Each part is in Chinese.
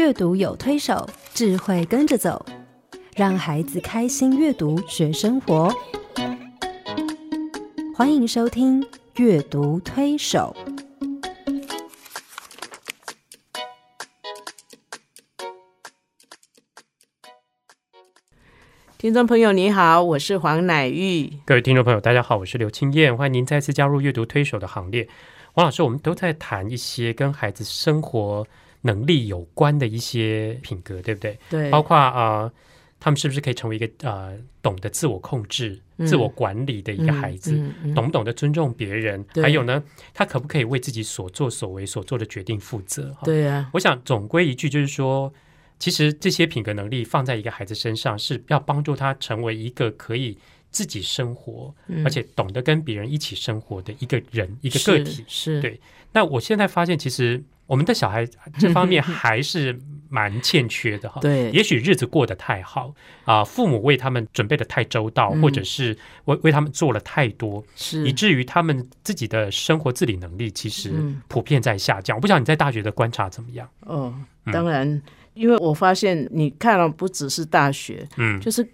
阅读有推手，智慧跟着走，让孩子开心阅读学生活。欢迎收听《阅读推手》。听众朋友，你好，我是黄乃玉。各位听众朋友，大家好，我是刘青燕，欢迎您再次加入阅读推手的行列。王老师，我们都在谈一些跟孩子生活能力有关的一些品格，对不对？对，包括啊，他们是不是可以成为一个呃懂得自我控制、自我管理的一个孩子？懂不懂得尊重别人？还有呢，他可不可以为自己所作所为、所做的决定负责？对呀，我想总归一句就是说。其实这些品格能力放在一个孩子身上，是要帮助他成为一个可以自己生活，而且懂得跟别人一起生活的一个人，一个个体。是对。那我现在发现，其实我们的小孩这方面 还是蛮欠缺的哈。对。也许日子过得太好啊，父母为他们准备的太周到，或者是为为他们做了太多，是以至于他们自己的生活自理能力其实普遍在下降。我不知道你在大学的观察怎么样？哦，当然。因为我发现，你看了不只是大学，嗯，就是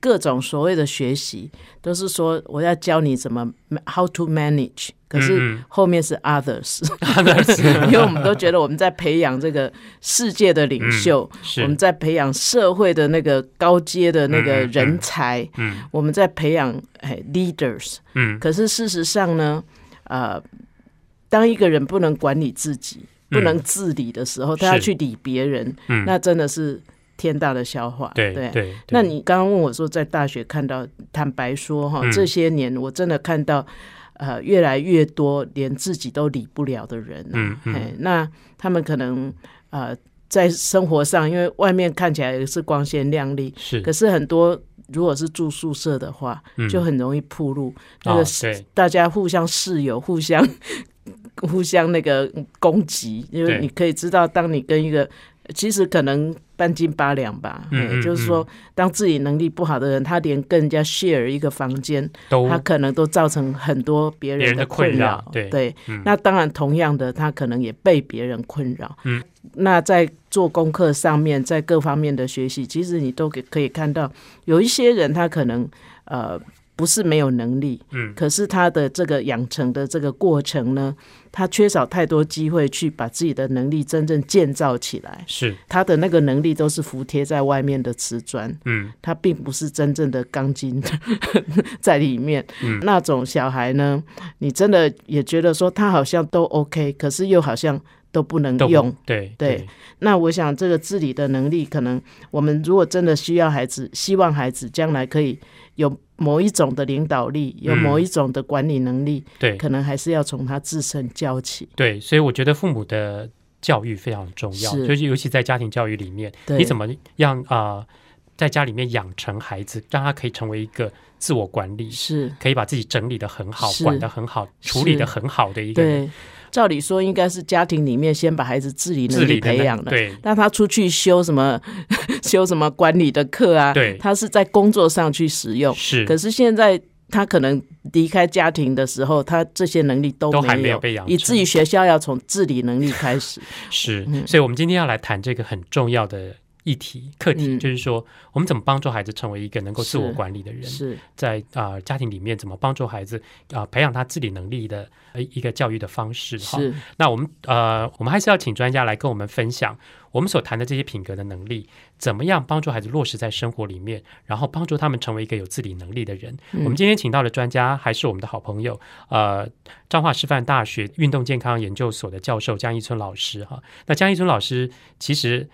各种所谓的学习，都是说我要教你怎么 how to manage，可是后面是 others，others，因为我们都觉得我们在培养这个世界的领袖，我们在培养社会的那个高阶的那个人才，嗯，我们在培养哎 leaders，嗯，可是事实上呢，呃，当一个人不能管理自己。不能自理的时候，他要去理别人，那真的是天大的笑话。对对，那你刚刚问我说，在大学看到，坦白说哈，这些年我真的看到，呃，越来越多连自己都理不了的人。嗯嗯，那他们可能呃，在生活上，因为外面看起来是光鲜亮丽，是，可是很多如果是住宿舍的话，就很容易铺路。那个大家互相室友，互相。互相那个攻击，因为你可以知道，当你跟一个其实可能半斤八两吧，嗯，就是说，当自己能力不好的人，他连跟人家 share 一个房间，他可能都造成很多别人的困扰，对对。那当然，同样的，他可能也被别人困扰。嗯，那在做功课上面，在各方面的学习，其实你都可可以看到，有一些人他可能呃。不是没有能力，嗯，可是他的这个养成的这个过程呢，他缺少太多机会去把自己的能力真正建造起来。是他的那个能力都是服贴在外面的瓷砖，嗯，他并不是真正的钢筋 在里面。嗯，那种小孩呢，你真的也觉得说他好像都 OK，可是又好像都不能用。对对，那我想这个自理的能力，可能我们如果真的需要孩子，希望孩子将来可以有。某一种的领导力，有某一种的管理能力，对，可能还是要从他自身教起。对，所以我觉得父母的教育非常重要，就是尤其在家庭教育里面，你怎么样啊，在家里面养成孩子，让他可以成为一个自我管理，是。可以把自己整理的很好，管的很好，处理的很好的一个人。照理说，应该是家庭里面先把孩子自理能力培养的，对，让他出去修什么 修什么管理的课啊，对，他是在工作上去使用，是。可是现在他可能离开家庭的时候，他这些能力都没有被养，以至于学校要从自理能力开始。是，所以我们今天要来谈这个很重要的。议题课题就是说，我们怎么帮助孩子成为一个能够自我管理的人？是在啊家庭里面怎么帮助孩子啊培养他自理能力的一个教育的方式？哈。那我们呃，我们还是要请专家来跟我们分享我们所谈的这些品格的能力，怎么样帮助孩子落实在生活里面，然后帮助他们成为一个有自理能力的人。我们今天请到的专家还是我们的好朋友，呃，彰化师范大学运动健康研究所的教授江一春老师哈。那江一春老师其实。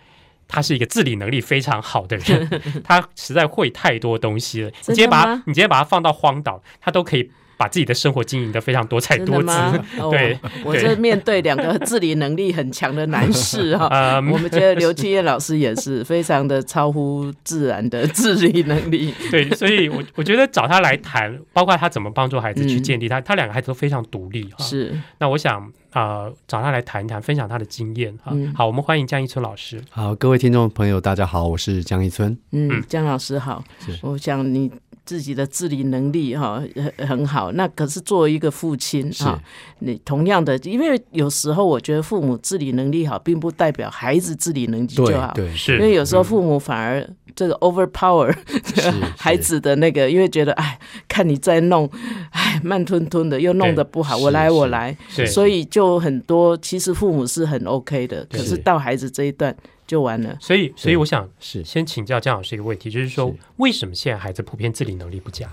他是一个自理能力非常好的人，他实在会太多东西了。你直接把他，你直接把他放到荒岛，他都可以。把自己的生活经营的非常多彩多姿，对，我这面对两个自理能力很强的男士哈，我们觉得刘青燕老师也是非常的超乎自然的自理能力，对，所以我我觉得找他来谈，包括他怎么帮助孩子去建立他，他两个孩子都非常独立哈，是，那我想啊，找他来谈一谈，分享他的经验哈，好，我们欢迎江一村老师，好，各位听众朋友，大家好，我是江一村，嗯，江老师好，我想你。自己的自理能力哈很很好，那可是作为一个父亲哈，你同样的，因为有时候我觉得父母自理能力好，并不代表孩子自理能力就好，对，是，因为有时候父母反而这个 overpower 孩子的那个，因为觉得哎，看你在弄，哎，慢吞吞的又弄得不好，我来我来，所以就很多其实父母是很 OK 的，可是到孩子这一段。就完了，所以，所以我想是。先请教姜老师一个问题，就是说，为什么现在孩子普遍自理能力不佳？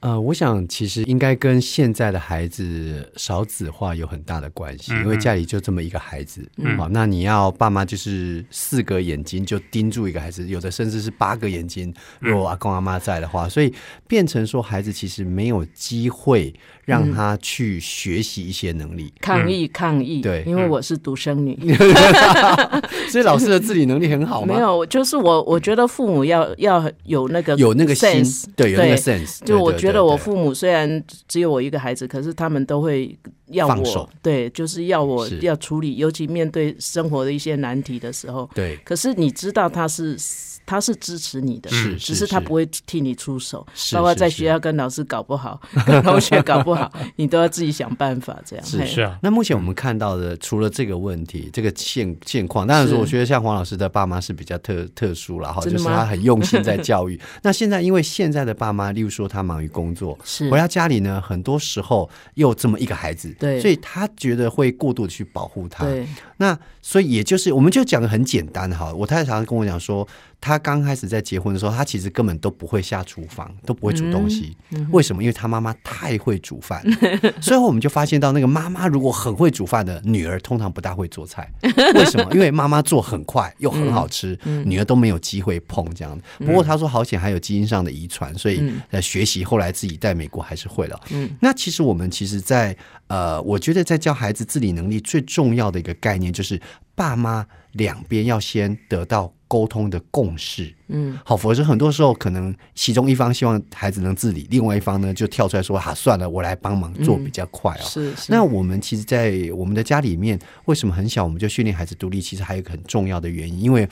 呃，我想其实应该跟现在的孩子少子化有很大的关系，因为家里就这么一个孩子，好，那你要爸妈就是四个眼睛就盯住一个孩子，有的甚至是八个眼睛，如果阿公阿妈在的话，所以变成说孩子其实没有机会让他去学习一些能力，抗议抗议，对，因为我是独生女，所以老师的自理能力很好吗？没有，就是我我觉得父母要要有那个有那个 sense，，对，有那个 sense，就我觉得。我父母虽然只有我一个孩子，可是他们都会要我，对，就是要我要处理，尤其面对生活的一些难题的时候。对，可是你知道他是。他是支持你的，是，只是他不会替你出手，包括在学校跟老师搞不好，跟同学搞不好，你都要自己想办法这样。是是啊。那目前我们看到的，除了这个问题，这个现现况，当然说，我觉得像黄老师的爸妈是比较特特殊了哈，就是他很用心在教育。那现在因为现在的爸妈，例如说他忙于工作，是回到家里呢，很多时候又这么一个孩子，对，所以他觉得会过度的去保护他。对。那所以也就是，我们就讲的很简单哈。我太太常常跟我讲说。他刚开始在结婚的时候，他其实根本都不会下厨房，都不会煮东西。为什么？因为他妈妈太会煮饭。所以我们就发现到，那个妈妈如果很会煮饭的女儿，通常不大会做菜。为什么？因为妈妈做很快又很好吃，女儿都没有机会碰这样不过他说好险还有基因上的遗传，所以在学习后来自己在美国还是会了。嗯，那其实我们其实，在呃，我觉得在教孩子自理能力最重要的一个概念，就是爸妈两边要先得到。沟通的共识，嗯，好，否则很多时候可能其中一方希望孩子能自理，另外一方呢就跳出来说：“哈，算了，我来帮忙做比较快啊。”是。那我们其实，在我们的家里面，为什么很小我们就训练孩子独立？其实还有一个很重要的原因，因为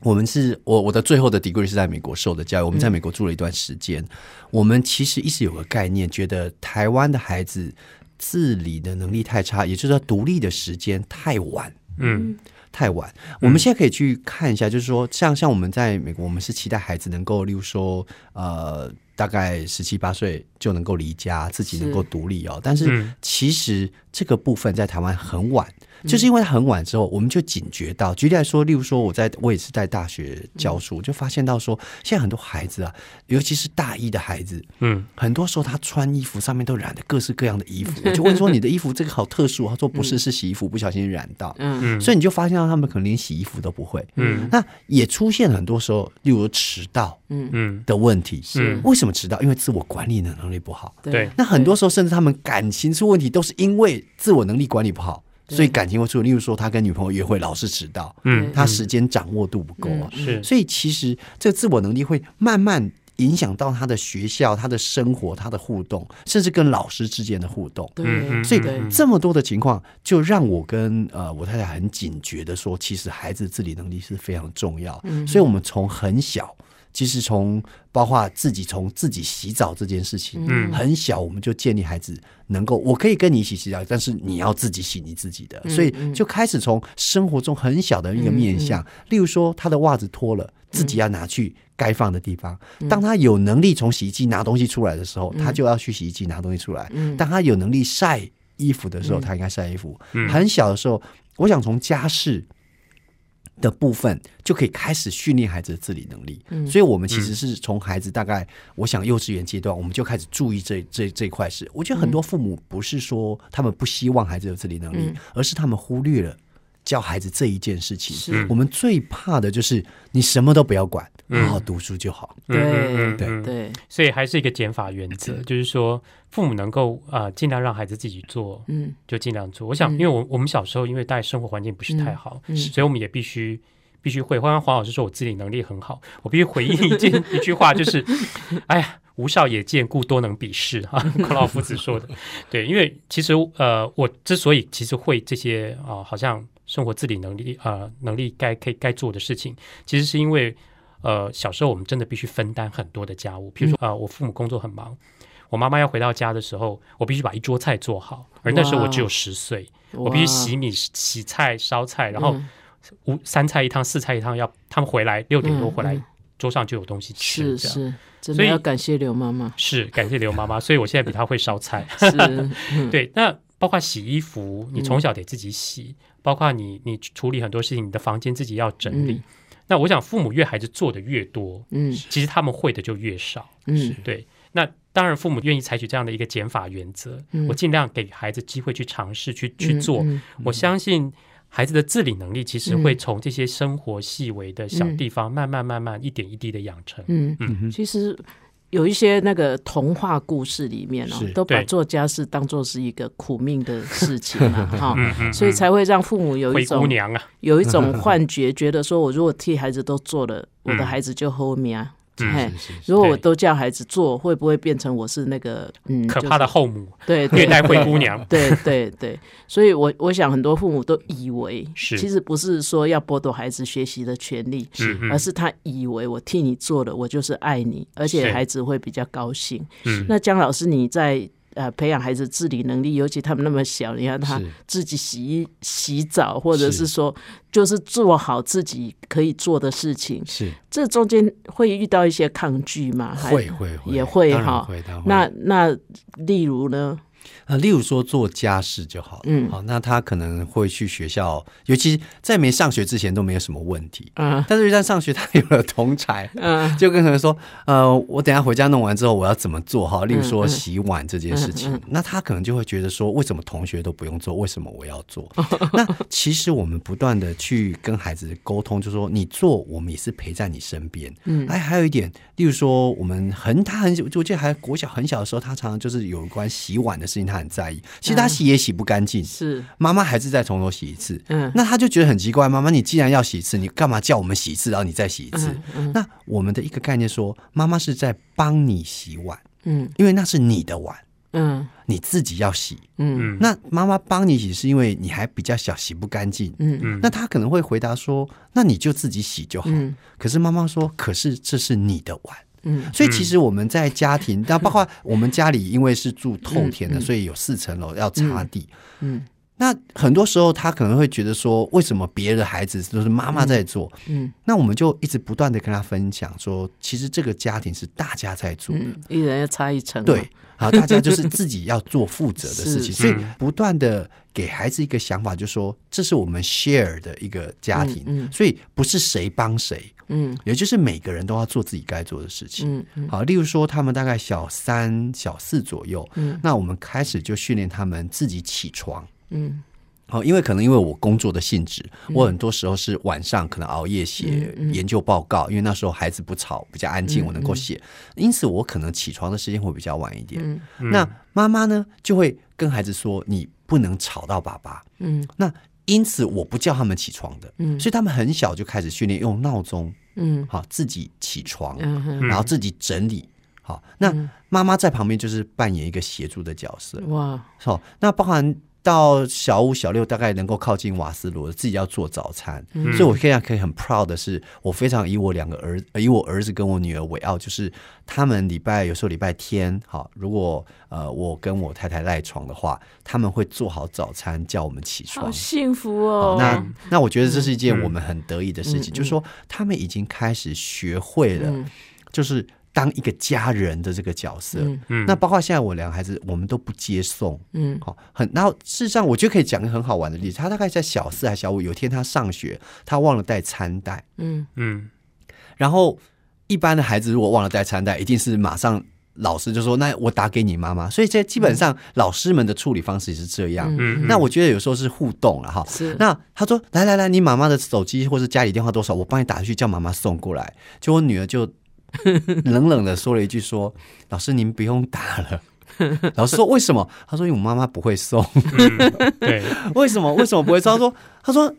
我们是我我的最后的 degree 是在美国受的教育，我们在美国住了一段时间，我们其实一直有个概念，觉得台湾的孩子自理的能力太差，也就是说独立的时间太晚，嗯。太晚，我们现在可以去看一下，就是说，像像我们在美国，我们是期待孩子能够，例如说，呃，大概十七八岁就能够离家，自己能够独立哦。但是其实这个部分在台湾很晚。就是因为很晚之后，我们就警觉到。举例来说，例如说，我在我也是在大学教书，就发现到说，现在很多孩子啊，尤其是大一的孩子，嗯，很多时候他穿衣服上面都染的各式各样的衣服。我就问说：“你的衣服这个好特殊？”他说：“不是，是洗衣服不小心染到。”嗯嗯，所以你就发现到他们可能连洗衣服都不会。嗯，那也出现很多时候，例如迟到，嗯嗯的问题。是为什么迟到？因为自我管理的能力不好。对，那很多时候甚至他们感情出问题，都是因为自我能力管理不好。所以感情会出，例如说他跟女朋友约会老是迟到，嗯，他时间掌握度不够啊，是。所以其实这自我能力会慢慢影响到他的学校、他的生活、他的互动，甚至跟老师之间的互动。对，所以这么多的情况，就让我跟呃我太太很警觉的说，其实孩子自理能力是非常重要。所以我们从很小。其实从包括自己从自己洗澡这件事情，嗯，很小我们就建立孩子能够，我可以跟你一起洗澡，但是你要自己洗你自己的，所以就开始从生活中很小的一个面向，例如说他的袜子脱了，自己要拿去该放的地方。当他有能力从洗衣机拿东西出来的时候，他就要去洗衣机拿东西出来。当他有能力晒衣服的时候，他应该晒衣服。很小的时候，我想从家事。的部分就可以开始训练孩子的自理能力，所以我们其实是从孩子大概我想幼稚园阶段，我们就开始注意这这这块事。我觉得很多父母不是说他们不希望孩子有自理能力，而是他们忽略了。教孩子这一件事情，我们最怕的就是你什么都不要管，好好读书就好。对对对，所以还是一个减法原则，就是说父母能够啊尽量让孩子自己做，嗯，就尽量做。我想，因为我我们小时候因为带生活环境不是太好，所以我们也必须必须会。刚刚黄老师说我自理能力很好，我必须回应一件一句话，就是 哎呀，无少也见，故多能鄙视哈，孔老夫子说的。对，因为其实呃，我之所以其实会这些啊，好像。生活自理能力啊，能力该可以该做的事情，其实是因为呃，小时候我们真的必须分担很多的家务，譬如说，呃，我父母工作很忙，我妈妈要回到家的时候，我必须把一桌菜做好，而那时候我只有十岁，我必须洗米、洗菜、烧菜，然后五三菜一汤、四菜一汤，要他们回来六点多回来，桌上就有东西吃，是是，所以要感谢刘妈妈，是感谢刘妈妈，所以我现在比她会烧菜，是，对，那。包括洗衣服，你从小得自己洗；包括你，你处理很多事情，你的房间自己要整理。那我想，父母越孩子做的越多，嗯，其实他们会的就越少，嗯，对。那当然，父母愿意采取这样的一个减法原则，我尽量给孩子机会去尝试去去做。我相信孩子的自理能力其实会从这些生活细微的小地方慢慢慢慢一点一滴的养成。嗯嗯，其实。有一些那个童话故事里面哦，都把做家事当做是一个苦命的事情嘛，哈，所以才会让父母有一种有一种幻觉，觉得说我如果替孩子都做了，我的孩子就后面。对，如果我都叫孩子做，会不会变成我是那个嗯可怕的后母？对，虐待灰姑娘。对对对，所以我我想很多父母都以为，其实不是说要剥夺孩子学习的权利，是而是他以为我替你做了，我就是爱你，而且孩子会比较高兴。那姜老师你在。呃，培养孩子自理能力，尤其他们那么小，你看他自己洗洗澡，或者是说，就是做好自己可以做的事情。是，这中间会遇到一些抗拒吗？会会会，也会哈。那那例如呢？啊，例如说做家事就好了，嗯，好，那他可能会去学校，尤其在没上学之前都没有什么问题，嗯，但是一旦上学，他有了同才，嗯，就跟可能说，呃，我等下回家弄完之后，我要怎么做？哈，例如说洗碗这件事情，那他可能就会觉得说，为什么同学都不用做，为什么我要做？那其实我们不断的去跟孩子沟通，就说你做，我们也是陪在你身边，嗯，哎，还有一点，例如说我们很他很，我记得还国小很小的时候，他常常就是有关洗碗的事情，他。很在意，其实他洗也洗不干净，是。妈妈还是再从头洗一次。嗯，那他就觉得很奇怪，妈妈你既然要洗一次，你干嘛叫我们洗一次，然后你再洗一次？那我们的一个概念说，妈妈是在帮你洗碗，嗯，因为那是你的碗，嗯，你自己要洗，嗯，那妈妈帮你洗是因为你还比较小，洗不干净，嗯。嗯，那他可能会回答说，那你就自己洗就好。可是妈妈说，可是这是你的碗。嗯，所以其实我们在家庭，那包括我们家里，因为是住透天的，所以有四层楼要擦地。嗯，那很多时候他可能会觉得说，为什么别的孩子都是妈妈在做？嗯，那我们就一直不断的跟他分享说，其实这个家庭是大家在做，一人要擦一层。对，好，大家就是自己要做负责的事情，所以不断的给孩子一个想法，就说这是我们 share 的一个家庭，所以不是谁帮谁。嗯，也就是每个人都要做自己该做的事情。嗯，好，例如说他们大概小三、小四左右，嗯，那我们开始就训练他们自己起床。嗯，好，因为可能因为我工作的性质，我很多时候是晚上可能熬夜写研究报告，因为那时候孩子不吵，比较安静，我能够写，因此我可能起床的时间会比较晚一点。嗯，那妈妈呢就会跟孩子说：“你不能吵到爸爸。”嗯，那。因此，我不叫他们起床的，嗯，所以他们很小就开始训练用闹钟，嗯，好自己起床，然后自己整理，好，那妈妈在旁边就是扮演一个协助的角色，哇，好，那包含。到小五、小六，大概能够靠近瓦斯炉，自己要做早餐。所以，我现在可以很 proud 的是，我非常以我两个儿，以我儿子跟我女儿为傲，就是他们礼拜有时候礼拜天，好，如果呃我跟我太太赖床的话，他们会做好早餐叫我们起床，好幸福哦。那那我觉得这是一件我们很得意的事情，就是说他们已经开始学会了，就是。当一个家人的这个角色，嗯，那包括现在我两个孩子，我们都不接送，嗯，好，很，然后事实上，我觉得可以讲个很好玩的例子。他大概在小四还是小五，有天他上学，他忘了带餐袋，嗯嗯，然后一般的孩子如果忘了带餐袋，一定是马上老师就说：“那我打给你妈妈。”所以这基本上老师们的处理方式也是这样。嗯，那我觉得有时候是互动了哈。是，那他说：“来来来，你妈妈的手机或是家里电话多少？我帮你打去，叫妈妈送过来。”就我女儿就。冷冷的说了一句：“说老师您不用打了。”老师说：“为什么？”他说：“因为我妈妈不会送。”对，为什么？为什么不会送？他说：“他说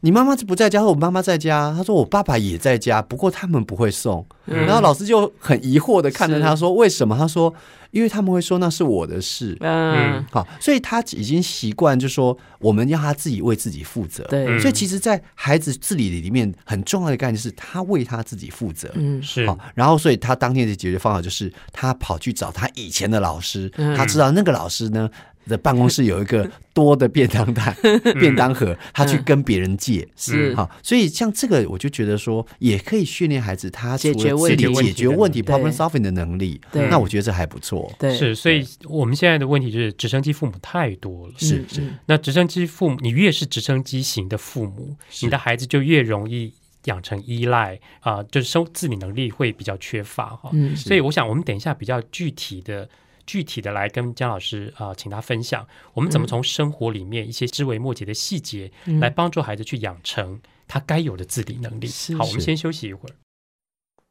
你妈妈不在家，我妈妈在家。他说我爸爸也在家，不过他们不会送。然后老师就很疑惑的看着他说：“为什么？”他说：“因为他们会说那是我的事。”嗯，好，所以他已经习惯，就说我们要他自己为自己负责。对，所以其实，在孩子自理里面，很重要的概念是他为他自己负责。嗯，是。好，然后，所以他当天的解决方法就是他跑去找他以前的老师，他知道那个老师呢。的办公室有一个多的便当袋、便当盒，他去跟别人借是好，所以像这个，我就觉得说，也可以训练孩子他解决问题、解决问题 （problem solving） 的能力。那我觉得这还不错。对，是，所以我们现在的问题就是直升机父母太多了。是是，那直升机父母，你越是直升机型的父母，你的孩子就越容易养成依赖啊，就是生自理能力会比较缺乏哈。嗯，所以我想我们等一下比较具体的。具体的来跟姜老师啊，请他分享，我们怎么从生活里面一些枝微末节的细节，来帮助孩子去养成他该有的自理能力。好，我们先休息一会儿。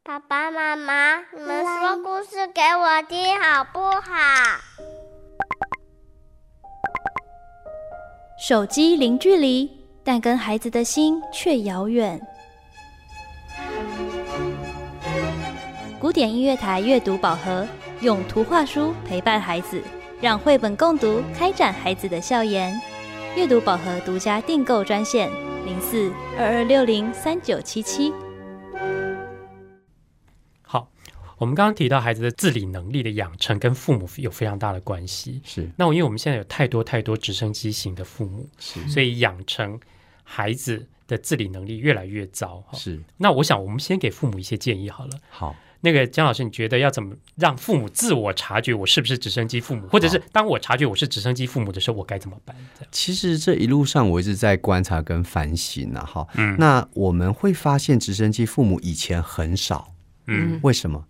爸爸妈妈，你们说故事给我听好不好？手机零距离，但跟孩子的心却遥远。古典音乐台阅读宝盒。用图画书陪伴孩子，让绘本共读开展孩子的笑颜。阅读宝盒独家订购专线：零四二二六零三九七七。好，我们刚刚提到孩子的自理能力的养成跟父母有非常大的关系。是，那我因为我们现在有太多太多直升机型的父母，是，所以养成孩子的自理能力越来越糟。是，那我想我们先给父母一些建议好了。好。那个姜老师，你觉得要怎么让父母自我察觉我是不是直升机父母，或者是当我察觉我是直升机父母的时候，我该怎么办？其实这一路上我一直在观察跟反省啊，哈，嗯，那我们会发现直升机父母以前很少，嗯，为什么？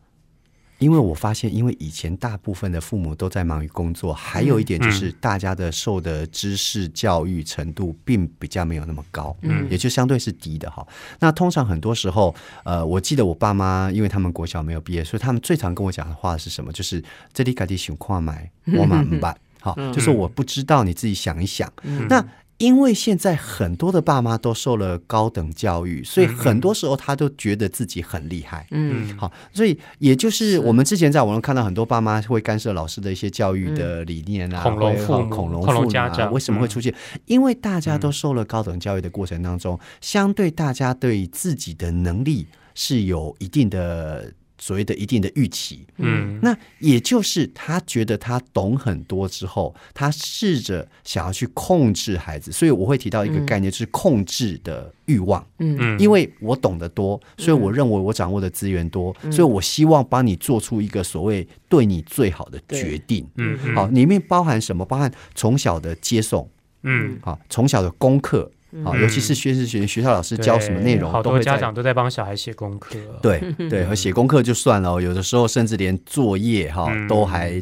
因为我发现，因为以前大部分的父母都在忙于工作，还有一点就是大家的受的知识教育程度并比较没有那么高，嗯，也就相对是低的哈。那通常很多时候，呃，我记得我爸妈，因为他们国小没有毕业，所以他们最常跟我讲的话是什么？就是这里赶紧想跨买，我买不 办，好，就是我不知道，你自己想一想。那因为现在很多的爸妈都受了高等教育，所以很多时候他都觉得自己很厉害。嗯，好，所以也就是我们之前在网上看到很多爸妈会干涉老师的一些教育的理念啊，恐龙父母、恐龙父母家长为什么会出现？因为大家都受了高等教育的过程当中，相对大家对自己的能力是有一定的。所谓的一定的预期，嗯，那也就是他觉得他懂很多之后，他试着想要去控制孩子，所以我会提到一个概念，就是控制的欲望，嗯。嗯，因为我懂得多，所以我认为我掌握的资源多，所以我希望帮你做出一个所谓对你最好的决定，嗯，好，里面包含什么？包含从小的接送，嗯，好，从小的功课。好，尤其是学士学学校老师教什么内容，好多家长都在帮小孩写功课。对对，和写功课就算了，有的时候甚至连作业哈都还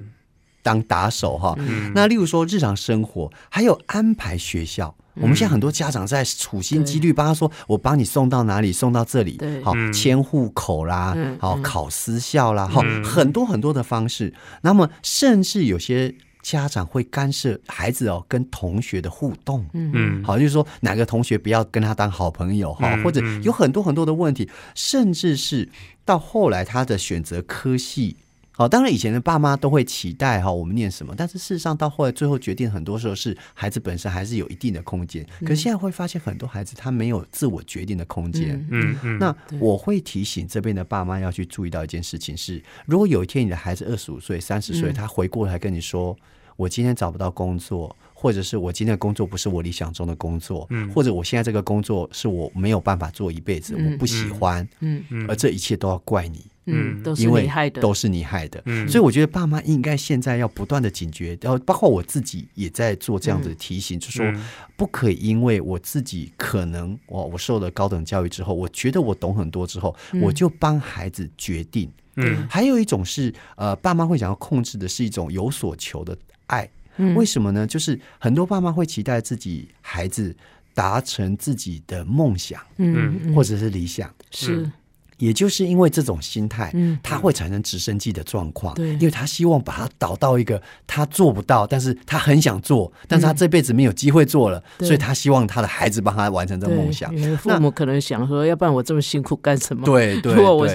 当打手哈。那例如说日常生活，还有安排学校，我们现在很多家长在处心积虑帮他说，我帮你送到哪里，送到这里，好迁户口啦，好考私校啦，好很多很多的方式。那么甚至有些。家长会干涉孩子哦跟同学的互动，嗯，好，就是说哪个同学不要跟他当好朋友哈，或者有很多很多的问题，甚至是到后来他的选择科系，好，当然以前的爸妈都会期待哈我们念什么，但是事实上到后来最后决定很多时候是孩子本身还是有一定的空间，可现在会发现很多孩子他没有自我决定的空间，嗯嗯，那我会提醒这边的爸妈要去注意到一件事情是，如果有一天你的孩子二十五岁、三十岁，他回过来跟你说。我今天找不到工作，或者是我今天的工作不是我理想中的工作，嗯，或者我现在这个工作是我没有办法做一辈子，我不喜欢，嗯嗯，而这一切都要怪你，嗯，都是你害的，都是你害的，嗯，所以我觉得爸妈应该现在要不断的警觉，然后包括我自己也在做这样子的提醒，就说不可以因为我自己可能我我受了高等教育之后，我觉得我懂很多之后，我就帮孩子决定，嗯，还有一种是呃，爸妈会想要控制的是一种有所求的。爱，为什么呢？就是很多爸妈会期待自己孩子达成自己的梦想，嗯，或者是理想，是。也就是因为这种心态，嗯，他会产生直升机的状况，对，因为他希望把他导到一个他做不到，但是他很想做，但是他这辈子没有机会做了，所以他希望他的孩子帮他完成这个梦想。父母可能想说，要不然我这么辛苦干什么？对 对，如果我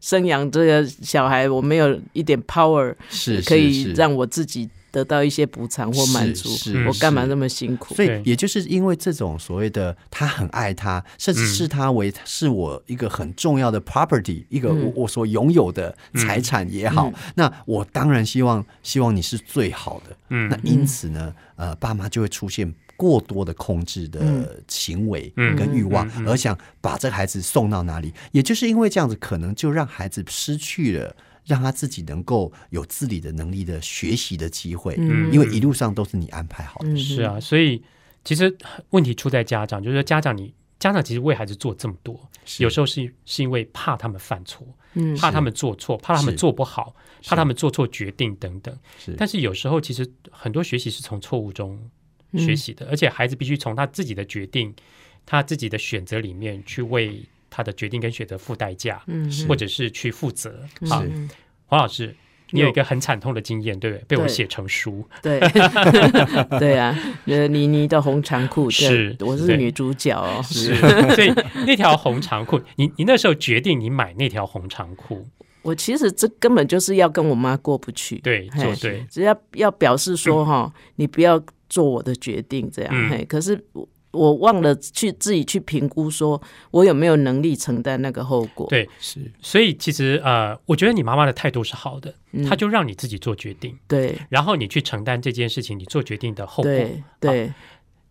生养这个小孩，我没有一点 power，是可以让我自己。得到一些补偿或满足，我干嘛那么辛苦？所以也就是因为这种所谓的他很爱他，甚至视他为是我一个很重要的 property，一个我我所拥有的财产也好，那我当然希望希望你是最好的。嗯，那因此呢，呃，爸妈就会出现过多的控制的行为跟欲望，而想把这个孩子送到哪里？也就是因为这样子，可能就让孩子失去了。让他自己能够有自理的能力的学习的机会，嗯，因为一路上都是你安排好的。是啊，所以其实问题出在家长，就是说家长你家长其实为孩子做这么多，有时候是是因为怕他们犯错，嗯，怕他们做错，怕他们做不好，怕他们做错决定等等。是，但是有时候其实很多学习是从错误中学习的，而且孩子必须从他自己的决定、他自己的选择里面去为。他的决定跟选择付代价，嗯，或者是去负责。是，黄老师，你有一个很惨痛的经验，对不对？被我写成书，对，对啊，呃，妮妮的红长裤，是，我是女主角哦，是，所以那条红长裤，你你那时候决定你买那条红长裤，我其实这根本就是要跟我妈过不去，对，对，只要要表示说哈，你不要做我的决定，这样，嘿，可是我。忘了去自己去评估，说我有没有能力承担那个后果。对，是。所以其实呃，我觉得你妈妈的态度是好的，她就让你自己做决定。对。然后你去承担这件事情，你做决定的后果。对对。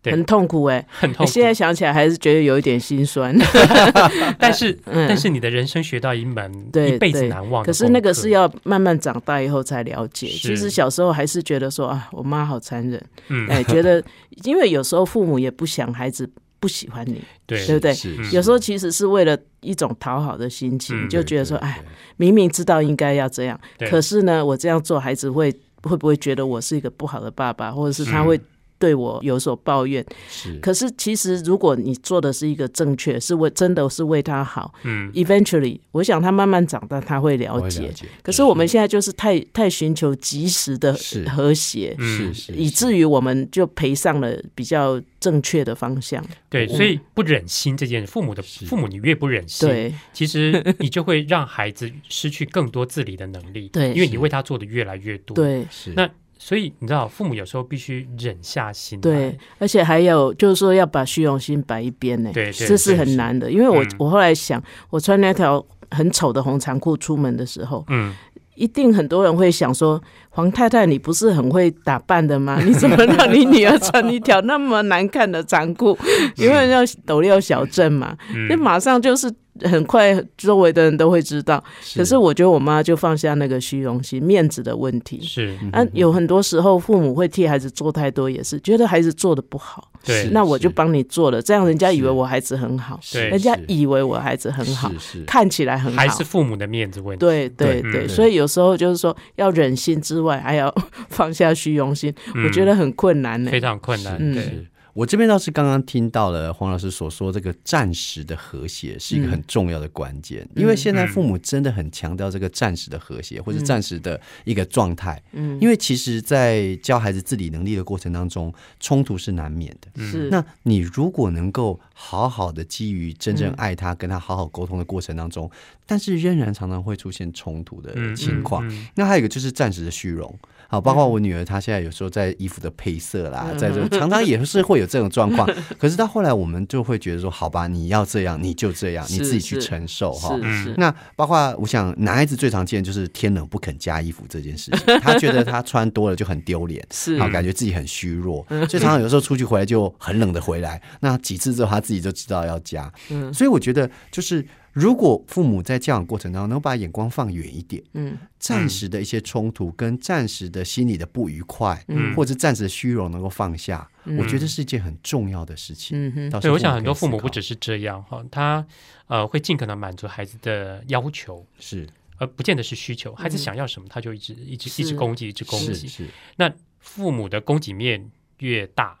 很痛苦哎，很痛苦。现在想起来还是觉得有一点心酸。但是，但是你的人生学到一门一辈子难忘。可是那个是要慢慢长大以后才了解。其实小时候还是觉得说啊，我妈好残忍。嗯，哎，觉得因为有时候父母也不想孩子不喜欢你，对对不对？有时候其实是为了一种讨好的心情，就觉得说，哎，明明知道应该要这样，可是呢，我这样做，孩子会会不会觉得我是一个不好的爸爸，或者是他会。对我有所抱怨，是。可是其实如果你做的是一个正确，是为真的是为他好，嗯，eventually，我想他慢慢长大他会了解。可是我们现在就是太太寻求及时的和谐，是是，以至于我们就赔上了比较正确的方向。对，所以不忍心这件，父母的父母，你越不忍心，对，其实你就会让孩子失去更多自理的能力，对，因为你为他做的越来越多，对，是那。所以你知道，父母有时候必须忍下心。对，而且还有就是说，要把虚荣心摆一边呢。对，这是很难的。因为我我后来想，我穿那条很丑的红长裤出门的时候，嗯，一定很多人会想说：“黄太太，你不是很会打扮的吗？你怎么让你女儿穿一条那么难看的长裤？因为要斗六小镇嘛，那马上就是。”很快，周围的人都会知道。可是我觉得我妈就放下那个虚荣心、面子的问题。是啊，有很多时候父母会替孩子做太多，也是觉得孩子做的不好。对，那我就帮你做了，这样人家以为我孩子很好。对，人家以为我孩子很好，看起来很好，还是父母的面子问题。对对对，所以有时候就是说，要忍心之外，还要 放下虚荣心，我觉得很困难呢，非常困难。对。我这边倒是刚刚听到了黄老师所说，这个暂时的和谐是一个很重要的关键，因为现在父母真的很强调这个暂时的和谐或者暂时的一个状态。嗯，因为其实，在教孩子自理能力的过程当中，冲突是难免的。是，那你如果能够好好的基于真正爱他、跟他好好沟通的过程当中，但是仍然常常会出现冲突的情况。那还有一个就是暂时的虚荣。好，包括我女儿，她现在有时候在衣服的配色啦，在这常常也是会有这种状况。可是到后来，我们就会觉得说，好吧，你要这样，你就这样，你自己去承受哈。那包括我想，男孩子最常见就是天冷不肯加衣服这件事情，他觉得他穿多了就很丢脸，是好感觉自己很虚弱，所以常常有时候出去回来就很冷的回来。那几次之后，他自己就知道要加。嗯，所以我觉得就是。如果父母在教养过程当中能把眼光放远一点，嗯，暂时的一些冲突跟暂时的心理的不愉快，嗯，或者暂时的虚荣能够放下，我觉得是一件很重要的事情。嗯哼，对，我想很多父母不只是这样哈，他呃会尽可能满足孩子的要求，是，而不见得是需求。孩子想要什么，他就一直一直一直攻击，一直攻击。是，那父母的供给面越大，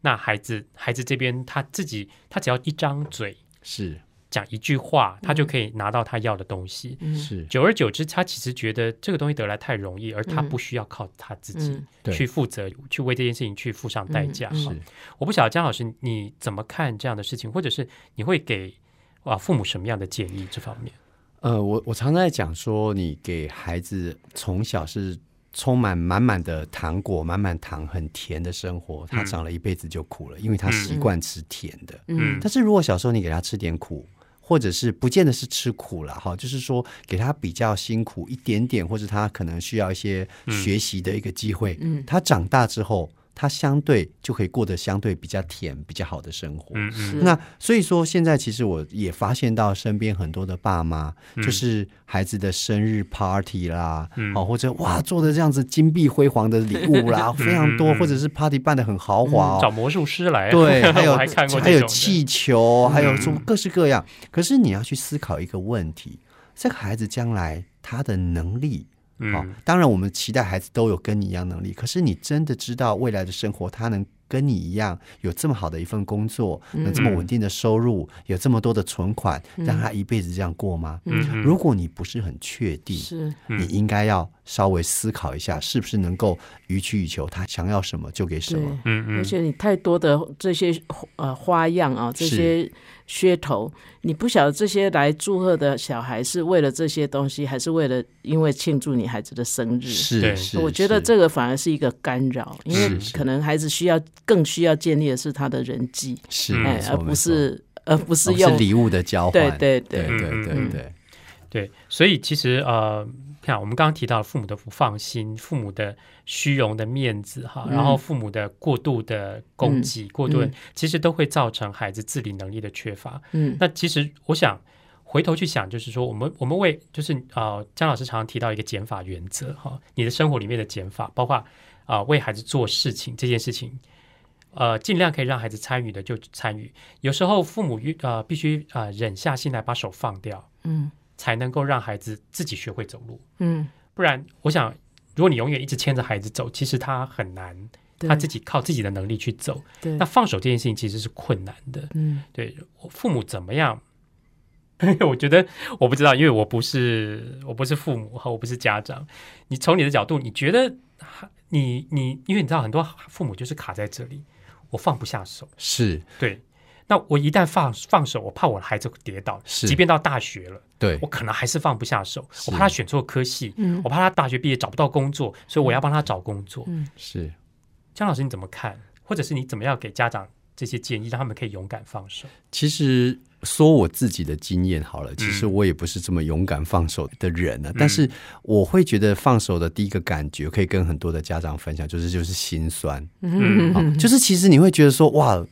那孩子孩子这边他自己他只要一张嘴是。讲一句话，他就可以拿到他要的东西。是，久而久之，他其实觉得这个东西得来太容易，而他不需要靠他自己去负责，去为这件事情去付上代价。是，我不晓得江老师你怎么看这样的事情，或者是你会给啊父母什么样的建议这方面？呃，我我常在讲说，你给孩子从小是。充满满满的糖果，满满糖，很甜的生活，他长了一辈子就苦了，因为他习惯吃甜的。嗯，但是如果小时候你给他吃点苦，或者是不见得是吃苦了哈，就是说给他比较辛苦一点点，或者他可能需要一些学习的一个机会。嗯，他长大之后。他相对就可以过得相对比较甜、比较好的生活。嗯嗯。那所以说，现在其实我也发现到身边很多的爸妈，就是孩子的生日 party 啦，哦，或者哇做的这样子金碧辉煌的礼物啦，非常多，或者是 party 办的很豪华，找魔术师来。对，还有还，还有气球，还有什么各式各样。可是你要去思考一个问题：这个孩子将来他的能力。好，当然我们期待孩子都有跟你一样能力，可是你真的知道未来的生活他能跟你一样有这么好的一份工作，有这么稳定的收入，有这么多的存款，让他一辈子这样过吗？嗯，如果你不是很确定，是，你应该要稍微思考一下，是不是能够予取予求，他想要什么就给什么。嗯嗯，而且你太多的这些呃花样啊，这些。噱头，你不晓得这些来祝贺的小孩是为了这些东西，还是为了因为庆祝你孩子的生日？是，我觉得这个反而是一个干扰，因为可能孩子需要更需要建立的是他的人际，是，哎、而不是而不是用礼物的交换，对对对对对对对，所以其实呃，看，我们刚刚提到父母的不放心，父母的虚荣的面子哈，然后父母的过度的供给、过度，其实都会造成孩子自理能力的缺乏。嗯，那其实我想回头去想，就是说，我们我们为就是啊，江老师常常提到一个减法原则哈，你的生活里面的减法，包括啊为孩子做事情这件事情，呃，尽量可以让孩子参与的就参与。有时候父母呃必须啊忍下心来把手放掉。嗯。才能够让孩子自己学会走路，嗯，不然我想，如果你永远一直牵着孩子走，其实他很难，他自己靠自己的能力去走。对，那放手这件事情其实是困难的。嗯，对，父母怎么样？我觉得我不知道，因为我不是我不是父母和我不是家长。你从你的角度，你觉得你你，因为你知道很多父母就是卡在这里，我放不下手。是对。那我一旦放放手，我怕我的孩子跌倒。是，即便到大学了，对我可能还是放不下手。我怕他选错科系，我怕他大学毕业找不到工作，所以我要帮他找工作。嗯，是。江老师你怎么看？或者是你怎么样给家长这些建议，让他们可以勇敢放手？其实说我自己的经验好了，其实我也不是这么勇敢放手的人呢。但是我会觉得放手的第一个感觉，可以跟很多的家长分享，就是就是心酸。嗯，就是其实你会觉得说哇。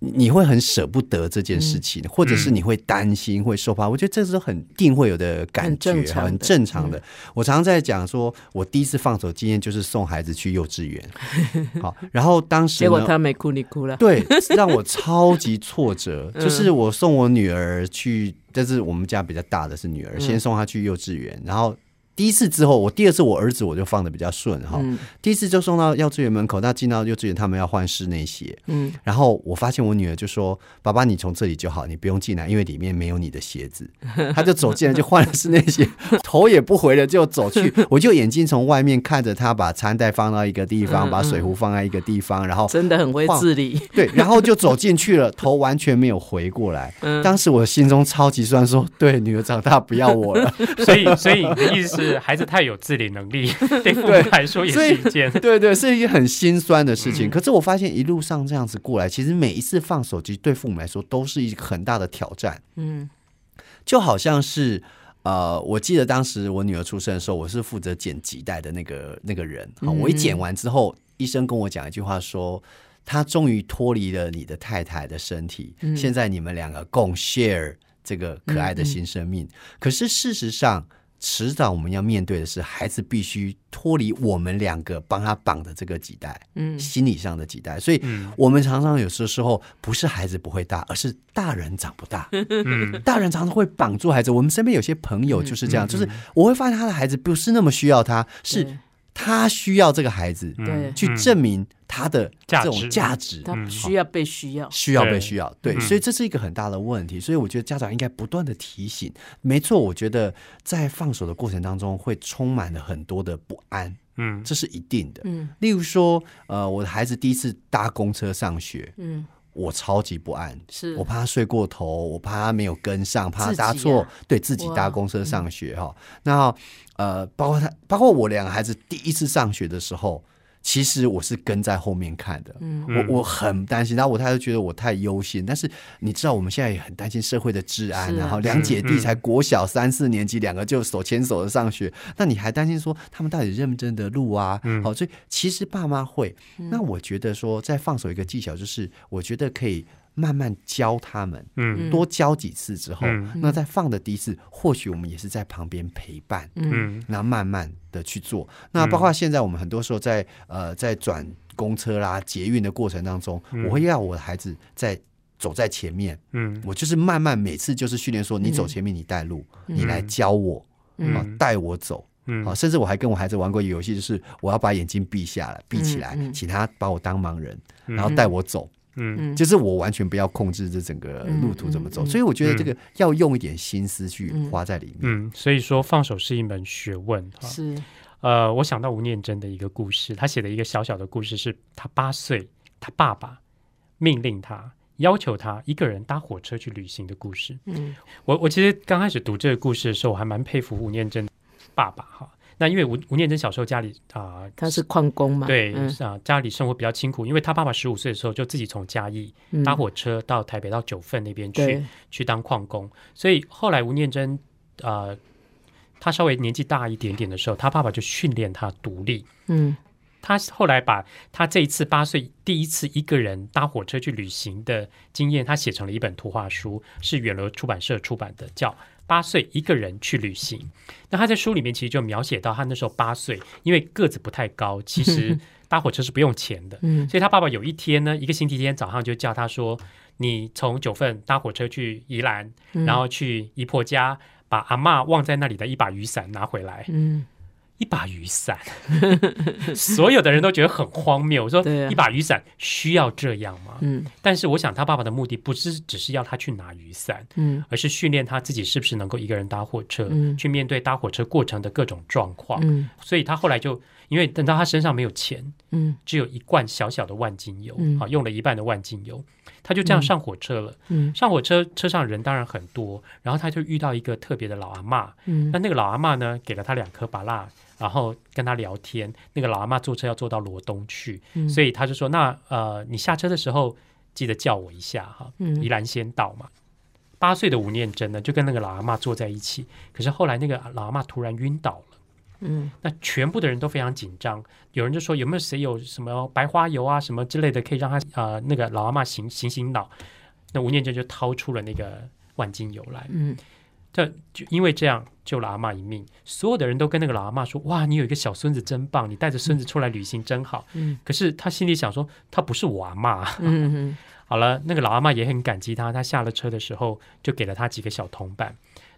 你会很舍不得这件事情，或者是你会担心、会受怕。我觉得这是很定会有的感觉，很正常的。我常常在讲说，我第一次放手经验就是送孩子去幼稚园，好，然后当时结果他没哭，你哭了，对，让我超级挫折。就是我送我女儿去，但是我们家比较大的是女儿，先送她去幼稚园，然后。第一次之后，我第二次我儿子我就放的比较顺哈。第一次就送到幼稚园门口，那进到幼稚园他们要换室内鞋，嗯，然后我发现我女儿就说：“爸爸，你从这里就好，你不用进来，因为里面没有你的鞋子。”他就走进来就换了室内鞋，头也不回的就走去。我就眼睛从外面看着他把餐袋放到一个地方，把水壶放在一个地方，然后真的很会自理。对，然后就走进去了，头完全没有回过来。当时我心中超级酸，说：“对，女儿长大不要我了。”所以，所以你的意思是？孩子太有自理能力，对父母来说也是一件对对，是一件很心酸的事情。可是我发现一路上这样子过来，其实每一次放手机对父母来说都是一个很大的挑战。嗯，就好像是呃，我记得当时我女儿出生的时候，我是负责剪脐带的那个那个人。好，我一剪完之后，医生跟我讲一句话，说他终于脱离了你的太太的身体，现在你们两个共 share 这个可爱的新生命。可是事实上。迟早我们要面对的是，孩子必须脱离我们两个帮他绑的这个几代，嗯，心理上的几代。所以，我们常常有些时候不是孩子不会大，而是大人长不大。嗯，大人常常会绑住孩子。我们身边有些朋友就是这样，就是我会发现他的孩子不是那么需要他，是。他需要这个孩子，对，去证明他的这种价值，他需要被需要，需要被需要，对，所以这是一个很大的问题。所以我觉得家长应该不断的提醒。没错，我觉得在放手的过程当中，会充满了很多的不安，嗯，这是一定的，嗯。例如说，呃，我的孩子第一次搭公车上学，嗯。我超级不安，是我怕他睡过头，我怕他没有跟上，怕他搭错，对自己搭公车上学哈。那呃，包括他，包括我两个孩子第一次上学的时候。其实我是跟在后面看的，嗯我我很担心，然后我太太觉得我太忧心。但是你知道，我们现在也很担心社会的治安，然后两姐弟才国小三四年级，两个就手牵手的上学，那你还担心说他们到底认不认得路啊？好，所以其实爸妈会。那我觉得说，再放手一个技巧，就是我觉得可以。慢慢教他们，嗯，多教几次之后，那在放的第一次，或许我们也是在旁边陪伴，嗯，然后慢慢的去做。那包括现在我们很多时候在呃在转公车啦、捷运的过程当中，我会要我的孩子在走在前面，嗯，我就是慢慢每次就是训练说，你走前面，你带路，你来教我，啊，带我走，嗯，好，甚至我还跟我孩子玩过一个游戏，就是我要把眼睛闭下来，闭起来，请他把我当盲人，然后带我走。嗯，就是我完全不要控制这整个路途怎么走，所以我觉得这个要用一点心思去花在里面。嗯，所以说放手是一门学问。是，呃，我想到吴念真的一个故事，他写的一个小小的故事，是他八岁，他爸爸命令他，要求他一个人搭火车去旅行的故事。嗯，我我其实刚开始读这个故事的时候，我还蛮佩服吴念真爸爸哈。那因为吴吴念真小时候家里啊，他是矿工嘛，对啊，家里生活比较清苦。因为他爸爸十五岁的时候就自己从嘉义搭火车到台北到九份那边去去当矿工，所以后来吴念真啊，他稍微年纪大一点点的时候，他爸爸就训练他独立。嗯，他后来把他这一次八岁第一次一个人搭火车去旅行的经验，他写成了一本图画书，是远流出版社出版的，叫。八岁一个人去旅行，那他在书里面其实就描写到他那时候八岁，因为个子不太高，其实 搭火车是不用钱的，所以他爸爸有一天呢，一个星期天早上就叫他说：“你从九份搭火车去宜兰，然后去姨婆家，把阿妈忘在那里的一把雨伞拿回来。”一把雨伞，所有的人都觉得很荒谬。我说，一把雨伞需要这样吗？嗯，但是我想他爸爸的目的不是只是要他去拿雨伞，嗯，而是训练他自己是不是能够一个人搭火车，去面对搭火车过程的各种状况。嗯，所以他后来就因为等到他身上没有钱，嗯，只有一罐小小的万金油，啊，用了一半的万金油，他就这样上火车了。嗯，上火车车上人当然很多，然后他就遇到一个特别的老阿妈。嗯，那那个老阿妈呢，给了他两颗巴辣。然后跟他聊天，那个老阿妈坐车要坐到罗东去，所以他就说：“那呃，你下车的时候记得叫我一下哈。”宜兰先到嘛。八岁的吴念真呢，就跟那个老阿妈坐在一起。可是后来那个老阿妈突然晕倒了，嗯，那全部的人都非常紧张。有人就说：“有没有谁有什么白花油啊，什么之类的，可以让他呃那个老阿妈醒醒醒脑？”那吴念真就掏出了那个万金油来，嗯。这就因为这样救了阿妈一命，所有的人都跟那个老阿妈说：“哇，你有一个小孙子真棒，你带着孙子出来旅行真好。”嗯，可是他心里想说：“他不是我阿妈。”嗯 好了，那个老阿妈也很感激他，他下了车的时候就给了他几个小铜板。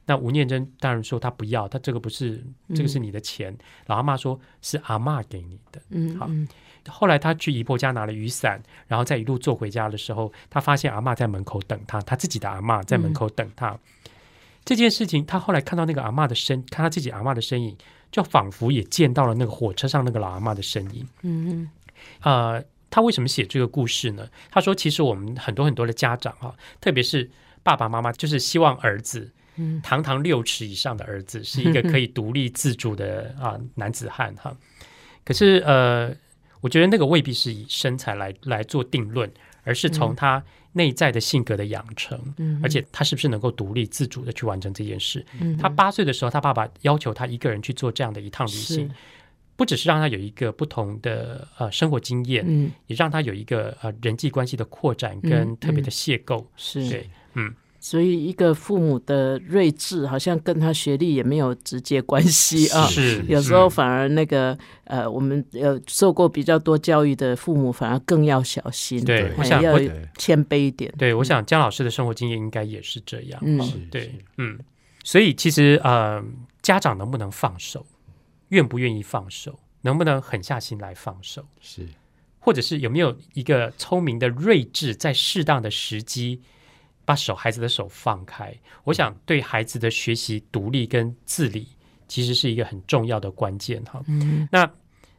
那吴念真当然说他不要，他这个不是，这个是你的钱。老阿妈说是阿妈给你的。嗯，好。后来他去姨婆家拿了雨伞，然后在一路坐回家的时候，他发现阿妈在门口等他，他自己的阿妈在门口等他。这件事情，他后来看到那个阿妈的身，看他自己阿妈的身影，就仿佛也见到了那个火车上那个老阿妈的身影。嗯嗯，呃，他为什么写这个故事呢？他说，其实我们很多很多的家长哈，特别是爸爸妈妈，就是希望儿子，嗯，堂堂六尺以上的儿子，是一个可以独立自主的啊男子汉哈。可是呃，我觉得那个未必是以身材来来做定论，而是从他。内在的性格的养成，而且他是不是能够独立自主的去完成这件事？他八岁的时候，他爸爸要求他一个人去做这样的一趟旅行，不只是让他有一个不同的呃生活经验，也让他有一个呃人际关系的扩展跟特别的邂逅。是，对，嗯。所以，一个父母的睿智，好像跟他学历也没有直接关系啊。是，有时候反而那个呃，我们呃受过比较多教育的父母，反而更要小心。对，我想要谦卑一点。对，我想姜老师的生活经验应该也是这样。嗯，对，嗯。所以，其实呃，家长能不能放手，愿不愿意放手，能不能狠下心来放手？是，或者是有没有一个聪明的睿智，在适当的时机把手孩子的手放开？我想对孩子的学习独立跟自理，其实是一个很重要的关键哈。嗯，那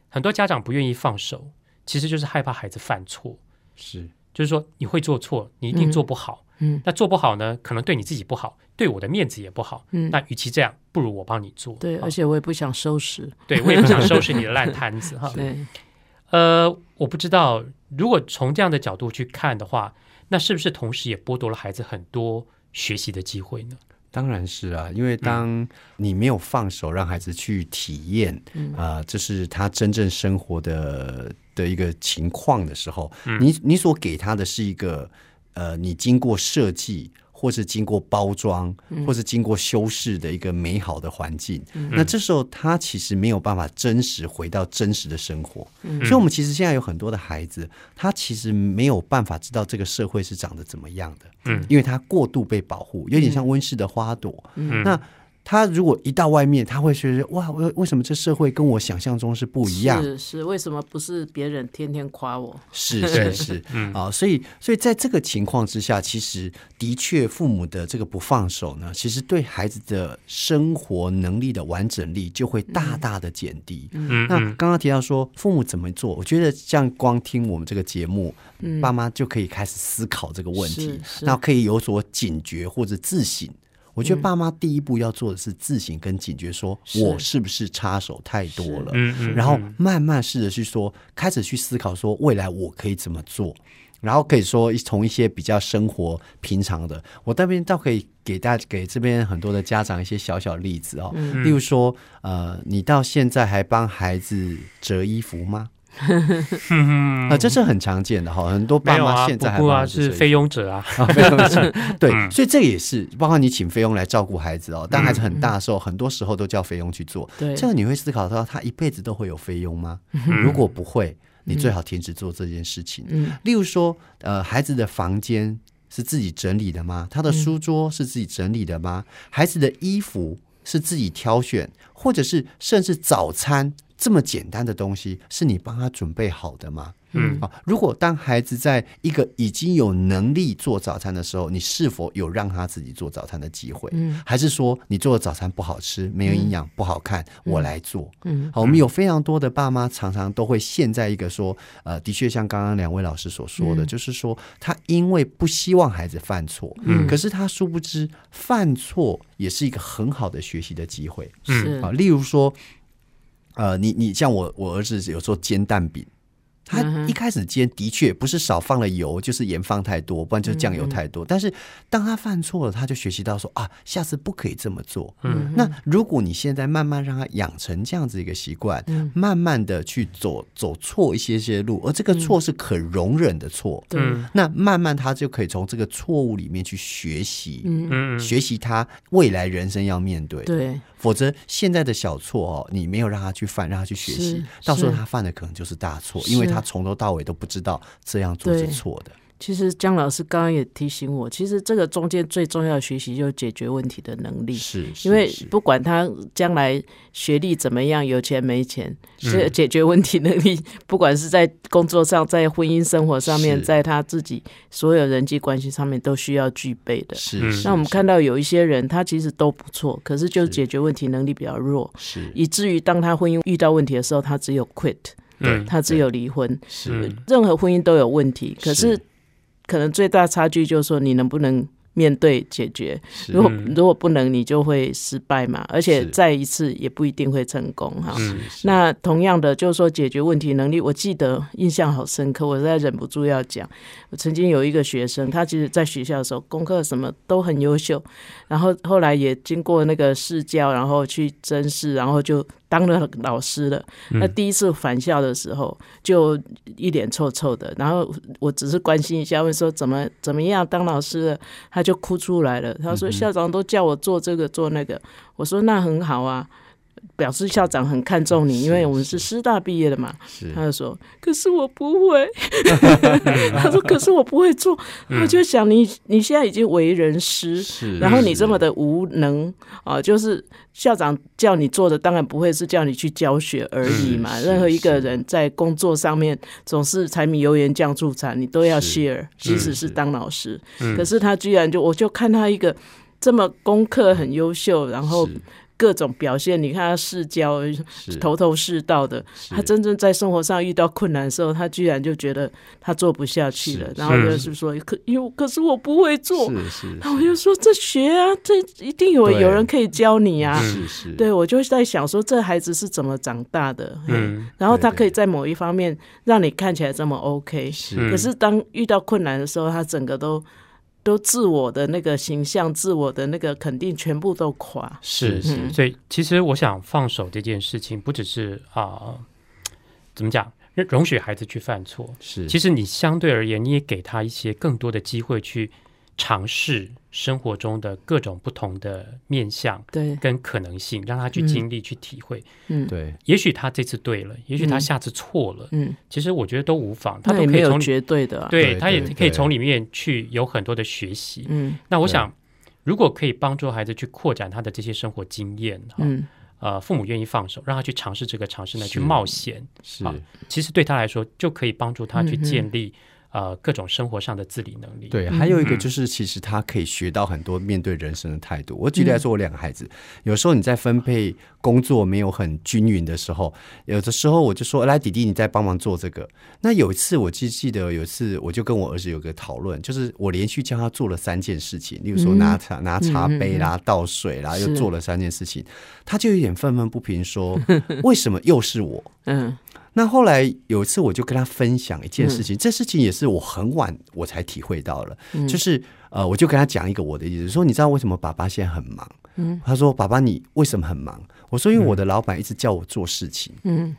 很多家长不愿意放手，其实就是害怕孩子犯错。是，就是说你会做错，你一定做不好。嗯，那做不好呢，可能对你自己不好，对我的面子也不好。嗯，那与其这样，不如我帮你做。对，而且我也不想收拾。对，我也不想收拾你的烂摊子哈。对，呃，我不知道，如果从这样的角度去看的话，那是不是同时也剥夺了孩子很多学习的机会呢？当然是啊，因为当你没有放手让孩子去体验，啊，这是他真正生活的的一个情况的时候，你你所给他的是一个。呃，你经过设计，或是经过包装，或是经过修饰的一个美好的环境，那这时候他其实没有办法真实回到真实的生活。所以，我们其实现在有很多的孩子，他其实没有办法知道这个社会是长得怎么样的，嗯，因为他过度被保护，有点像温室的花朵。那他如果一到外面，他会觉得哇，为为什么这社会跟我想象中是不一样？是是，为什么不是别人天天夸我？是是是，啊，所以所以在这个情况之下，其实的确父母的这个不放手呢，其实对孩子的生活能力的完整力就会大大的减低。嗯，那刚刚提到说父母怎么做，我觉得像光听我们这个节目，爸妈就可以开始思考这个问题，那可以有所警觉或者自省。我觉得爸妈第一步要做的是自省跟警觉，说我是不是插手太多了，然后慢慢试着去说，开始去思考说未来我可以怎么做，然后可以说从一些比较生活平常的，我这边倒可以给大家给这边很多的家长一些小小例子哦，例如说，呃，你到现在还帮孩子折衣服吗？啊，这是很常见的哈，很多爸妈现在还啊是菲佣者啊，菲佣者 对，所以这也是包括你请菲佣来照顾孩子哦。当孩子很大的时候，很多时候都叫菲佣去做。对，这样你会思考到他一辈子都会有菲佣吗？如果不会，你最好停止做这件事情。嗯，例如说，呃，孩子的房间是自己整理的吗？他的书桌是自己整理的吗？孩子的衣服是自己挑选，或者是甚至早餐？这么简单的东西是你帮他准备好的吗？嗯啊，如果当孩子在一个已经有能力做早餐的时候，你是否有让他自己做早餐的机会？嗯，还是说你做的早餐不好吃、没有营养、不好看，我来做？嗯，好，我们有非常多的爸妈常常都会陷在一个说，呃，的确像刚刚两位老师所说的，就是说他因为不希望孩子犯错，嗯，可是他殊不知犯错也是一个很好的学习的机会，是啊，例如说。呃，你你像我我儿子有做煎蛋饼。他一开始煎的确不是少放了油，就是盐放太多，不然就是酱油太多。但是当他犯错了，他就学习到说啊，下次不可以这么做。嗯，那如果你现在慢慢让他养成这样子一个习惯，慢慢的去走走错一些些路，而这个错是可容忍的错，嗯，那慢慢他就可以从这个错误里面去学习，嗯，学习他未来人生要面对。对，否则现在的小错哦，你没有让他去犯，让他去学习，到时候他犯的可能就是大错，因为他。从头到尾都不知道这样做是错的。其实姜老师刚刚也提醒我，其实这个中间最重要的学习就是解决问题的能力。是，因为不管他将来学历怎么样，有钱没钱，是解决问题能力，不管是在工作上，在婚姻生活上面，在他自己所有人际关系上面，都需要具备的。是。那我们看到有一些人，他其实都不错，可是就是解决问题能力比较弱，是，以至于当他婚姻遇到问题的时候，他只有 quit。对他只有离婚，是任何婚姻都有问题，可是可能最大差距就是说你能不能。面对解决，如果如果不能，你就会失败嘛。而且再一次也不一定会成功哈。那同样的，就是说解决问题能力，我记得印象好深刻，我实在忍不住要讲。我曾经有一个学生，他其实在学校的时候功课什么都很优秀，然后后来也经过那个试教，然后去甄试，然后就当了老师了。那第一次返校的时候，就一脸臭臭的。然后我只是关心一下，问说怎么怎么样当老师了？他。就哭出来了。他说：“校长都叫我做这个做那个。”我说：“那很好啊，表示校长很看重你，因为我们是师大毕业的嘛。他就说：“可是我不会。” 他说：“可是我不会做。”我就想你，你现在已经为人师，然后你这么的无能啊，就是校长叫你做的，当然不会是叫你去教学而已嘛。任何一个人在工作上面总是柴米油盐酱醋茶，你都要 share，即使是当老师。可是他居然就，我就看他一个这么功课很优秀，然后。各种表现，你看他世交头头是道的，他真正在生活上遇到困难的时候，他居然就觉得他做不下去了，然后就是。说，可有可是我不会做，然后我就说这学啊，这一定有有人可以教你啊，是是，对我就在想说，这孩子是怎么长大的，嗯，然后他可以在某一方面让你看起来这么 OK，是。可是当遇到困难的时候，他整个都。都自我的那个形象，自我的那个肯定，全部都垮。是是，所以其实我想放手这件事情，不只是啊，怎么讲，容许孩子去犯错。是，其实你相对而言，你也给他一些更多的机会去。尝试生活中的各种不同的面相，对，跟可能性，让他去经历、去体会。嗯，对。也许他这次对了，也许他下次错了。嗯，其实我觉得都无妨，他都可以从绝对的，对他也可以从里面去有很多的学习。嗯，那我想，如果可以帮助孩子去扩展他的这些生活经验，嗯，呃，父母愿意放手让他去尝试这个尝试呢，去冒险，是，其实对他来说就可以帮助他去建立。呃，各种生活上的自理能力。对，还有一个就是，其实他可以学到很多面对人生的态度。我举例来说，我两个孩子，有时候你在分配工作没有很均匀的时候，有的时候我就说：“来，弟弟，你再帮忙做这个。”那有一次，我记记得有一次，我就跟我儿子有个讨论，就是我连续教他做了三件事情，例如说拿茶拿茶杯啦、倒水啦，又做了三件事情，他就有点愤愤不平，说：“为什么又是我？” 嗯。那后来有一次，我就跟他分享一件事情，这事情也是我很晚我才体会到了，就是呃，我就跟他讲一个我的意思，说你知道为什么爸爸现在很忙？嗯，他说爸爸你为什么很忙？我说因为我的老板一直叫我做事情。嗯。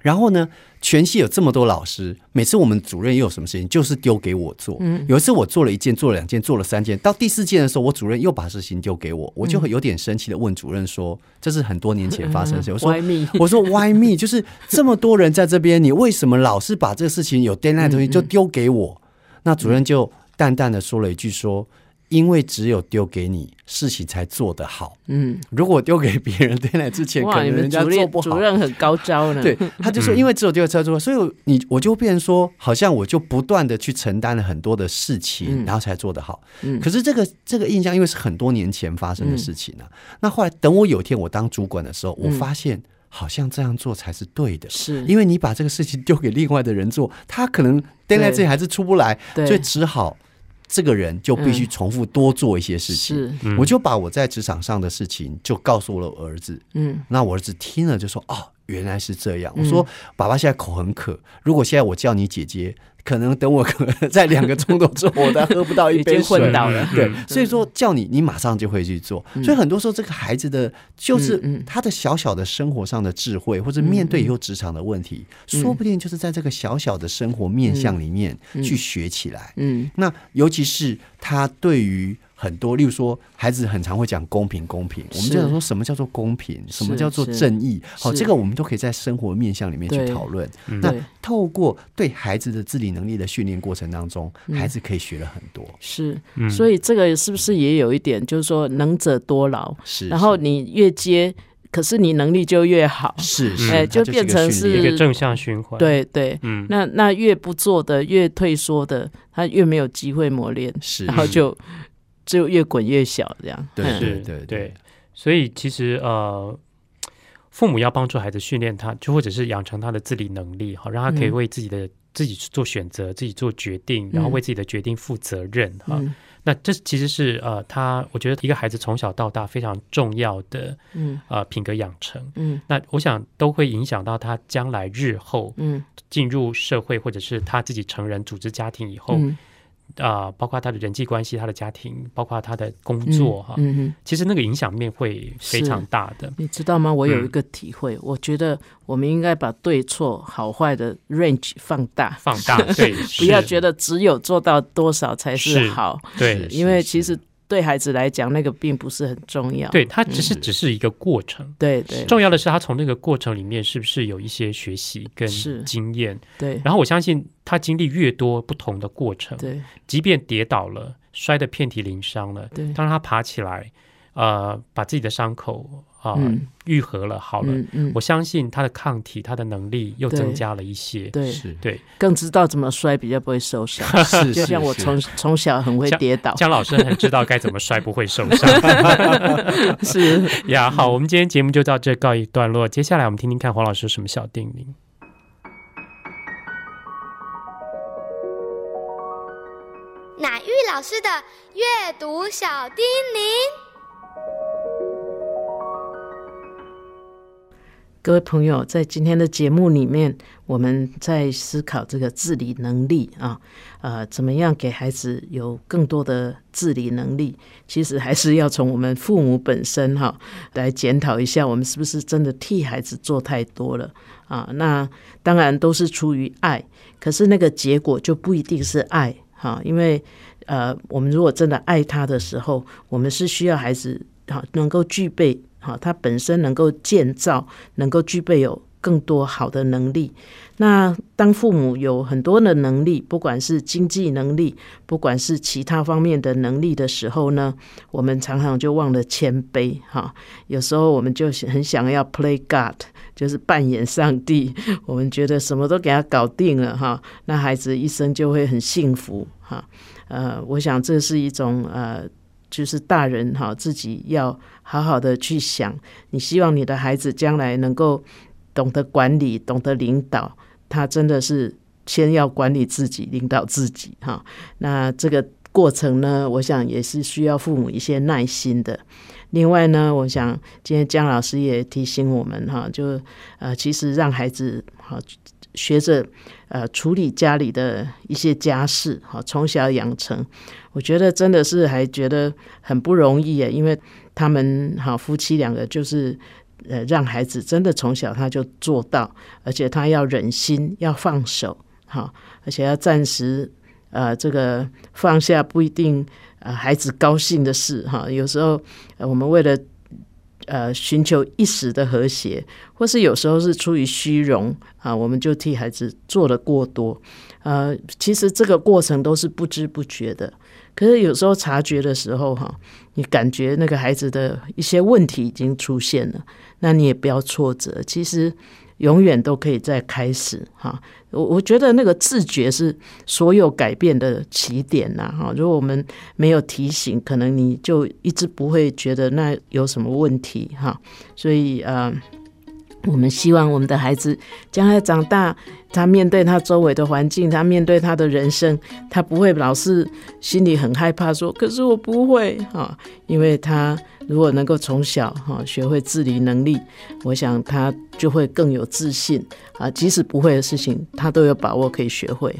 然后呢，全系有这么多老师，每次我们主任又有什么事情，就是丢给我做。有一次我做了一件，做了两件，做了三件，到第四件的时候，我主任又把事情丢给我，我就有点生气的问主任说：“这是很多年前发生的事。” 我说：“我说 Why me？就是这么多人在这边，你为什么老是把这个事情有 deadline 的东西就丢给我？”那主任就淡淡的说了一句说。因为只有丢给你，事情才做得好。嗯，如果丢给别人，在那之前可能人家做不好。主任很高招呢。对，他就说，因为只有丢才做，所以你我就变成说，好像我就不断的去承担了很多的事情，然后才做得好。嗯，可是这个这个印象，因为是很多年前发生的事情啊。那后来等我有一天我当主管的时候，我发现好像这样做才是对的。是，因为你把这个事情丢给另外的人做，他可能待在这里还是出不来，所以只好。这个人就必须重复多做一些事情。我就把我在职场上的事情就告诉了我儿子。嗯，那我儿子听了就说：“哦，原来是这样。”我说：“爸爸现在口很渴，如果现在我叫你姐姐。”可能等我可能在两个钟头之后，我都喝不到一杯 水。对，所以说叫你，你马上就会去做。所以很多时候，这个孩子的，就是他的小小的生活上的智慧，或者面对以后职场的问题，说不定就是在这个小小的生活面向里面去学起来。嗯，那尤其是他对于。很多，例如说，孩子很常会讲公平，公平。我们就想说什么叫做公平，什么叫做正义？好，这个我们都可以在生活面向里面去讨论。那透过对孩子的自理能力的训练过程当中，孩子可以学了很多。是，所以这个是不是也有一点，就是说能者多劳？是，然后你越接，可是你能力就越好。是，哎，就变成是一个正向循环。对对，嗯，那那越不做的，越退缩的，他越没有机会磨练。是，然后就。就越滚越小，这样。对对对对，所以其实呃，父母要帮助孩子训练他，就或者是养成他的自理能力，好让他可以为自己的自己做选择，自己做决定，然后为自己的决定负责任哈。那这其实是呃，他我觉得一个孩子从小到大非常重要的嗯。呃品格养成。嗯，那我想都会影响到他将来日后嗯。进入社会或者是他自己成人组织家庭以后。啊，包括他的人际关系、他的家庭，包括他的工作，哈，嗯其实那个影响面会非常大的。你知道吗？我有一个体会，我觉得我们应该把对错、好坏的 range 放大，放大，对，不要觉得只有做到多少才是好，对，因为其实对孩子来讲，那个并不是很重要。对他只是只是一个过程。对对，重要的是他从那个过程里面是不是有一些学习跟经验。对，然后我相信他经历越多不同的过程，对，即便跌倒了，摔得遍体鳞伤了，对，当他爬起来，呃，把自己的伤口。啊，愈合了，好了，我相信他的抗体，他的能力又增加了一些，对，是，对，更知道怎么摔比较不会受伤，是，就像我从从小很会跌倒，姜老师很知道该怎么摔不会受伤，是。呀，好，我们今天节目就到这告一段落，接下来我们听听看黄老师有什么小叮咛，乃玉老师的阅读小叮咛。各位朋友，在今天的节目里面，我们在思考这个自理能力啊，呃，怎么样给孩子有更多的自理能力？其实还是 要从我们父母本身哈来检讨一下，我们是不是真的替孩子做太多了啊？那当然都是出于爱，可是那个结果就不一定是爱哈，因为呃，我们如果真的爱他的时候，我们是需要孩子哈能够具备。好，他本身能够建造，能够具备有更多好的能力。那当父母有很多的能力，不管是经济能力，不管是其他方面的能力的时候呢，我们常常就忘了谦卑。哈，有时候我们就很想要 play God，就是扮演上帝。我们觉得什么都给他搞定了，哈，那孩子一生就会很幸福。哈，呃，我想这是一种呃。就是大人哈，自己要好好的去想，你希望你的孩子将来能够懂得管理、懂得领导，他真的是先要管理自己、领导自己哈。那这个过程呢，我想也是需要父母一些耐心的。另外呢，我想今天姜老师也提醒我们哈，就呃，其实让孩子好。学着呃处理家里的一些家事，哈，从小养成，我觉得真的是还觉得很不容易耶，因为他们哈夫妻两个就是呃让孩子真的从小他就做到，而且他要忍心要放手，哈，而且要暂时呃这个放下不一定呃孩子高兴的事，哈，有时候我们为了。呃，寻求一时的和谐，或是有时候是出于虚荣啊，我们就替孩子做的过多。呃，其实这个过程都是不知不觉的，可是有时候察觉的时候，哈，你感觉那个孩子的一些问题已经出现了，那你也不要挫折，其实永远都可以再开始哈。我我觉得那个自觉是所有改变的起点呐，哈！如果我们没有提醒，可能你就一直不会觉得那有什么问题，哈。所以呃，我们希望我们的孩子将来长大，他面对他周围的环境，他面对他的人生，他不会老是心里很害怕，说可是我不会哈，因为他。如果能够从小哈学会自理能力，我想他就会更有自信啊。即使不会的事情，他都有把握可以学会。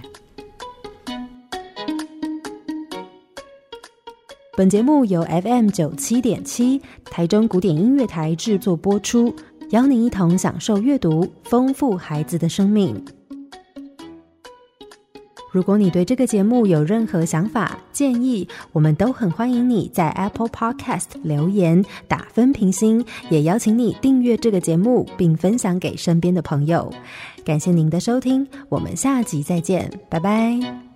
本节目由 FM 九七点七台中古典音乐台制作播出，邀您一同享受阅读，丰富孩子的生命。如果你对这个节目有任何想法、建议，我们都很欢迎你在 Apple Podcast 留言打分评星，也邀请你订阅这个节目并分享给身边的朋友。感谢您的收听，我们下集再见，拜拜。